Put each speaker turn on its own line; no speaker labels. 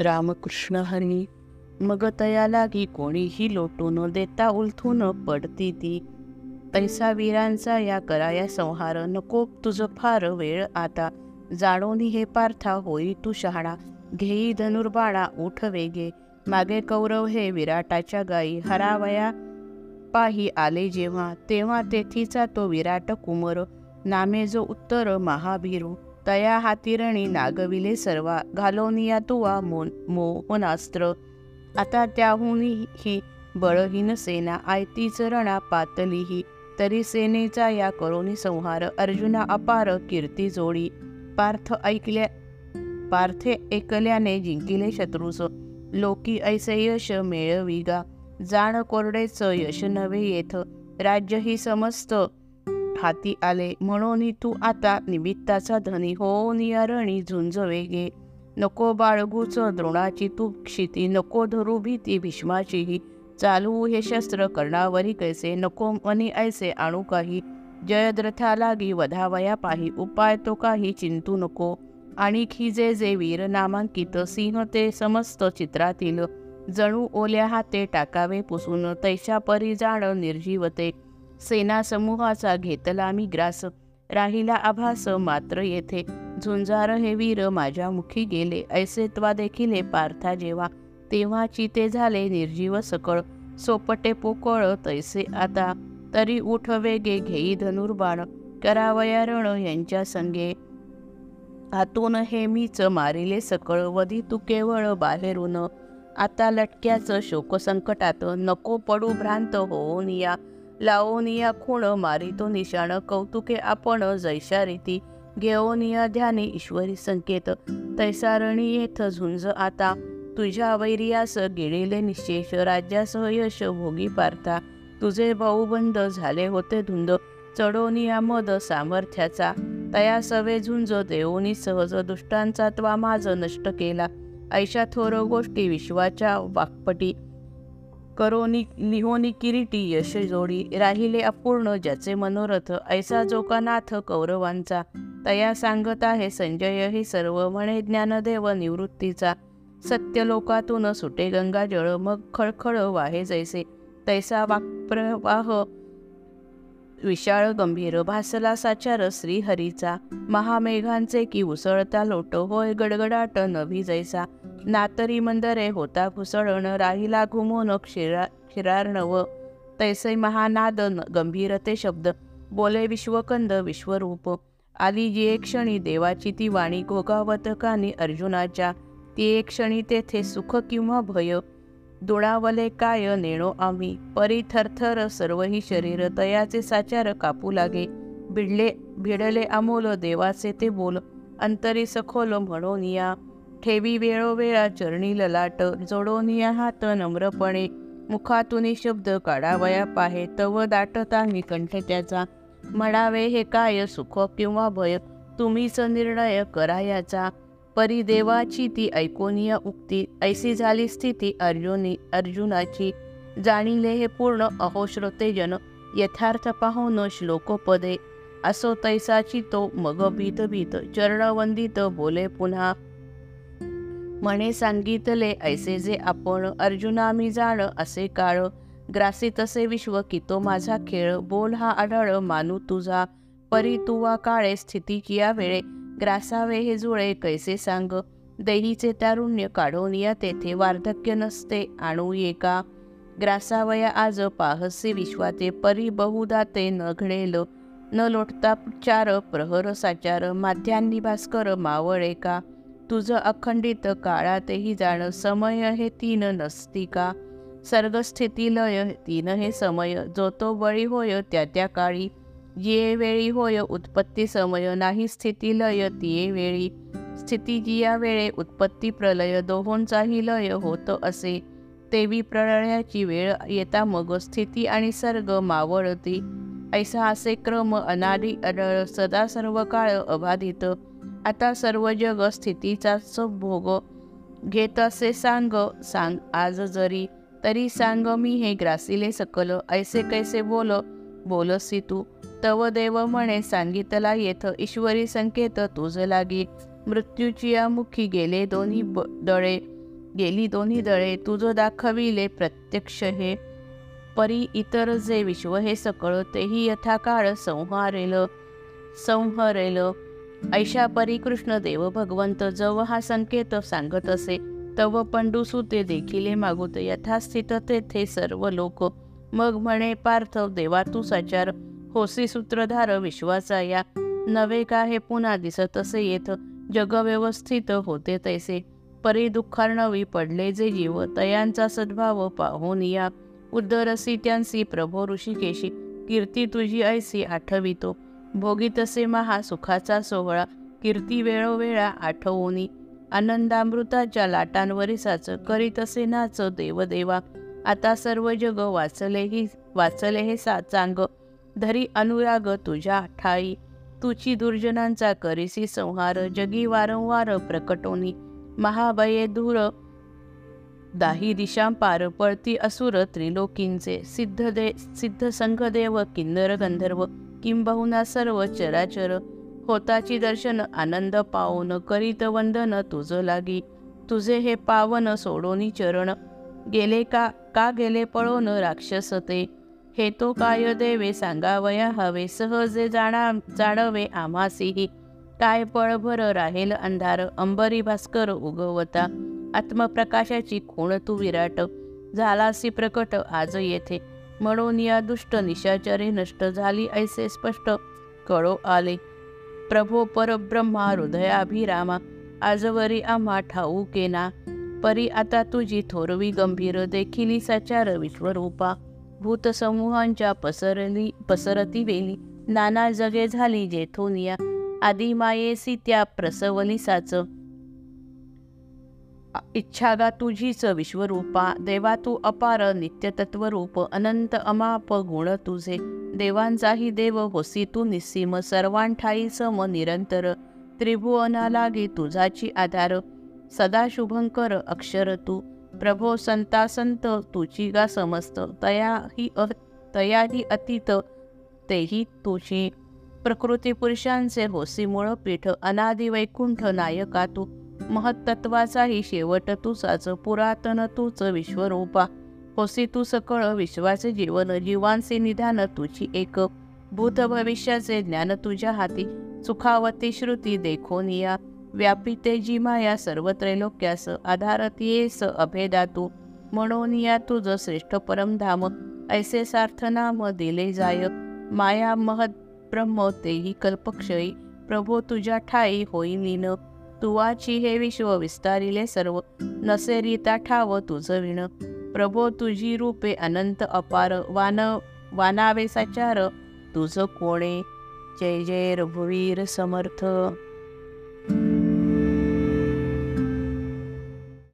रामकृष्ण हरी. मग तया लागी कोणीही लोटून देता उलथून पडती ती. तैसा वीरांचा या कराया संहार नको तुझ फार वेळ आता. जाणोनी हे पार्था होई तू शहाणा. घेई धनुर्बाणा उठ वेगे. मागे कौरव हे विराटाच्या गाई. हरावया पाही आले जेव्हा तेव्हा तेथीचा तो विराट कुमर. नामे जो उत्तर महाभीरू. तया हातीरणी नागविले सर्वा घालोनिया तुवा मोन मोहनास्त्र आता त्याहूनही ही बळहीन सेना आयतीच रणा पातलीही. तरी सेनेचा या करोनी संहार अर्जुना अपार कीर्ती जोडी. पार्थ ऐकल्या पार्थे ऐकल्याने जिंकिले शत्रूस. लोकी ऐसे यश मेळविगा जाण कोरडेच यश नव्हे येथ. राज्य ही समस्त हाती आले. म्हणून तू आता निमित्ताचा धनी हो नियरणी झुंज वेगे नको बाळगूच द्रोणाची तू क्षिती नको धरू भीती भीष्माचीही. चालू हे शस्त्र कर्णावरी कैसे नको मनी ऐसे आणू काही. जयद्रथा लागी वधावया पाही उपाय तो काही चिंतू नको. आणि खिजे जे वीर नामांकित सिंह ते समस्त चित्रातील. जणू ओल्या हाते टाकावे पुसून तैशा परी जाण निर्जीवते. सेना समूहाचा घेतला मी ग्रास. राहिला आभास मात्र येथे. झुंजार हे वीर माझ्या मुखी गेले. ऐसे त्वा देखिले पार्था जेव्हा तेव्हा चिते झाले निर्जीव सकळ. सोपटे पोकळ तैसे आता तरी उठ वेगे घेई धनुर्बाण. करावया रण यांच्या संगे. हातून हे मीच मारिले सकळ. वधी तू केवळ बाहेरून. आता लटक्याचं शोकसंकटात. नको पडू भ्रांत होऊन या. लावोनिया खूण मारितो निशाण कौतुके आपण जैशा रीती. घेऊनिया ध्याने ईश्वरी संकेत. तैसारणी येथ झुंज आता. तुझ्या वैर्यास गिळिले निशेष. राज्यासह यश भोगी पारता तुझे भाऊबंद झाले होते धुंद. चढोनिया मद सामर्थ्याचा. तया सवे झुंज देऊनी सहज दुष्टांचा त्वा माझ नष्ट केला. ऐशा थोर गोष्टी विश्वाच्या वाकपटी. करोनी लिहोनी किरीटी यश जोडी राहिले अपूर्ण ज्याचे मनोरथ ऐसा जोकानाथ कौरवांचा. तया सांगत आहे संजय हे सर्व म्हणे ज्ञानदेव निवृत्तीचा. सत्य लोकातून सुटे गंगा जळ मग खळखळ वाहे जैसे. तैसा वाक्प्रवाह विशाळ गंभीर भासला साचार श्रीहरीचा. महामेघांचे की उसळता लोट होय गडगडाट नभी जैसा. नातरी मंदरे होता घुसळण राहिला घुमून क्षीरा क्षीरार्णव तैसे महानाद गंभीर ते शब्द बोले विश्वकंद विश्वरूप. आली जी एक क्षणी देवाची ती वाणी गोगावत कानी अर्जुनाच्या ती एक क्षणी तेथे सुख किंवा भय. दुणावले काय नेणो आम्ही परी थरथर सर्वही शरीर तयाचे साचार कापू लागे. भिडले भिडले अमोल देवाचे ते बोल अंतरी सखोल म्हणून या. ठेवी वेळोवेळा चरणी ललाट जोडोनिया हात नम्रपणे मुखातून शब्द काढावया पाहे तव दाटता निकंठ त्याचा. म्हणावे हे काय सुख किंवा भय? तुम्हीच निर्णय करायाचा परिदेवाची ती ऐकोनिया उक्ती ऐसी झाली स्थिती अर्जुनी अर्जुनाची. जाणीले हे पूर्ण अहो श्रोतेजन यथार्थ पाहून श्लोकोपदे. असो तैसाची तो मग भीत भीत चरणवंदित बोले पुन्हा. म्हणे सांगितले ऐसे जे आपण अर्जुना मी जाण असे काळ ग्रासी तसे विश्व की तो माझा खेळ. बोल हा आढळ मानू तुझा परी तुवा काळे स्थिती या वेळे ग्रासावे हे जुळे. कैसे सांग दैहीचे तारुण्य काढून या तेथे वार्धक्य नसते. आणू ये का ग्रासावया आज पाहसे विश्वाते परी बहुदा ते न घडेल. न लोटता चार प्रहर साचार माध्यान्नी भास्कर मावळे का तुझं अखंडित काळातही जाणं समय हे तीन नसती का सर्गस्थिती लय तीन हे समय. जो तो बळी होय त्या त्या काळी. ये वेळी होय उत्पत्ती समय. नाही स्थिती लय तिये वेळी. स्थिती जिया वेळे उत्पत्ती प्रलय. दोहोंचाही लय होत असे. तेवी प्रलयाची वेळ येता मग स्थिती आणि सर्ग मावळती. ऐसा असे क्रम अनादी अडळ सदा सर्व काळ अबाधित. आता सर्व जग स्थितीचाच भोग घेत असे सांग सांग आज जरी तरी सांग मी हे ग्रासिले सकल ऐसे कैसे बोल बोलसी तू? तव देव म्हणे सांगितला येथ ईश्वरी संकेत तुझ लागी. मृत्यूची या मुखी गेले दोन्ही दळे गेली दोन्ही दळे तुझ दाखविले प्रत्यक्ष हे. परी इतर जे विश्व हे सकळ तेही यथाकाळ संहारेल संहरेल. ऐशा परी कृष्ण देव भगवंत जव हा संकेत सांगत असे. तव पंडू सुते देखील मागुत यथास्थित तेथे सर्व लोक. मग म्हणे पार्थ देवा तू साचार. होसी सूत्रधार विश्वाचा या. नवे का हे पुन्हा दिसत असे येत. जगव्यवस्थित होते तैसे. परी दुःखार्णवी पडले जे जीव. तयांचा सद्भाव पाहून या. उद्धरसी त्यांसी प्रभो ऋषिकेशी. कीर्ती तुझी ऐसी आठवितो. भोगीतसे महा सुखाचा सोहळा कीर्ती वेळोवेळा आठवणी आनंदामृताच्या लाटांवरिसाच करीतसे नाच देवदेवा. आता सर्व जग वाचलेही वाचले हे सा चांग. धरी अनुराग तुझ्या ठाई. तुझी दुर्जनांचा करीसी संहार जगी वारंवार प्रकटोनी. महाभये दूर दाही दिशांपार पळती असुर त्रिलोकींचे. सिद्ध दे सिद्ध संघदेव किन्नर गंधर्व. किंबहुना सर्व चराचर होताची दर्शन आनंद पावून करीत वंदन तुझ लागी. तुझे हे पावन सोडोनी चरण. गेले का का गेले पळोन राक्षस ते? हे तो काय देवे सांगावया हवे सहजे जाणा जाणवे आम्हासीही. काय पळभर राहेल अंधार अंबरी भास्कर उगवता. आत्मप्रकाशाची खूण तू विराट झालासी प्रकट आज येथे. म्हणून या दुष्ट निशाचरी नष्ट झाली ऐसे स्पष्ट कळो आले. प्रभो परब्रह्मा हृदयाभिरामा आजवरी आम्हा ठाऊ केना परी आता तुझी थोरवी गंभीर देखिली सचार विश्वरूपा भूतसमूहांच्या पसरली पसरती वेली नाना जगे झाली जेथोनिया आदिमायेसी त्या प्रसवली साचं इच्छागा तुझीच विश्वरूपा देवा तू अपार नित्यतत्वरूप अनंत अमाप गुण तुझे. देवांचाही देव होसी तू निस्सीम सर्वांठाई सम निरंतर. त्रिभुवना लागे तुझाची आधार सदा शुभंकर अक्षर तू. प्रभो संता संत तुझी गा समस्त तयाही अ तयाही अतीत तेही तुझी. प्रकृती पुरुषांचे होसी मूळ पीठ अनादि वैकुंठ नायका तू. महत्त्वाचाही शेवट तुसाच पुरातन तूच विश्वरूपा. होसी तू सकळ विश्वाचे जीवन जीवांचे निधान तुझी एक. भूत भविष्याचे ज्ञान तुझ्या हाती सुखावती श्रुती देखोनिया व्यापिते जी माया सर्व त्रैलोक्यास आधारतीयेस अभेदा तू. म्हणून या तुझ श्रेष्ठ परमधाम ऐसे सार्थनाम दिले जाय. माया महत ब्रह्म तेही कल्पक्षयी प्रभो तुझ्या ठाई होईलीन तुवाची हे विश्व विस्तारिले सर्व. नसे रीता ठाव तुझ विण. प्रभो तुझी रूपे अनंत अपार. वान वानावे तुझं तुझ कोणे? जय जय रघुवीर समर्थ.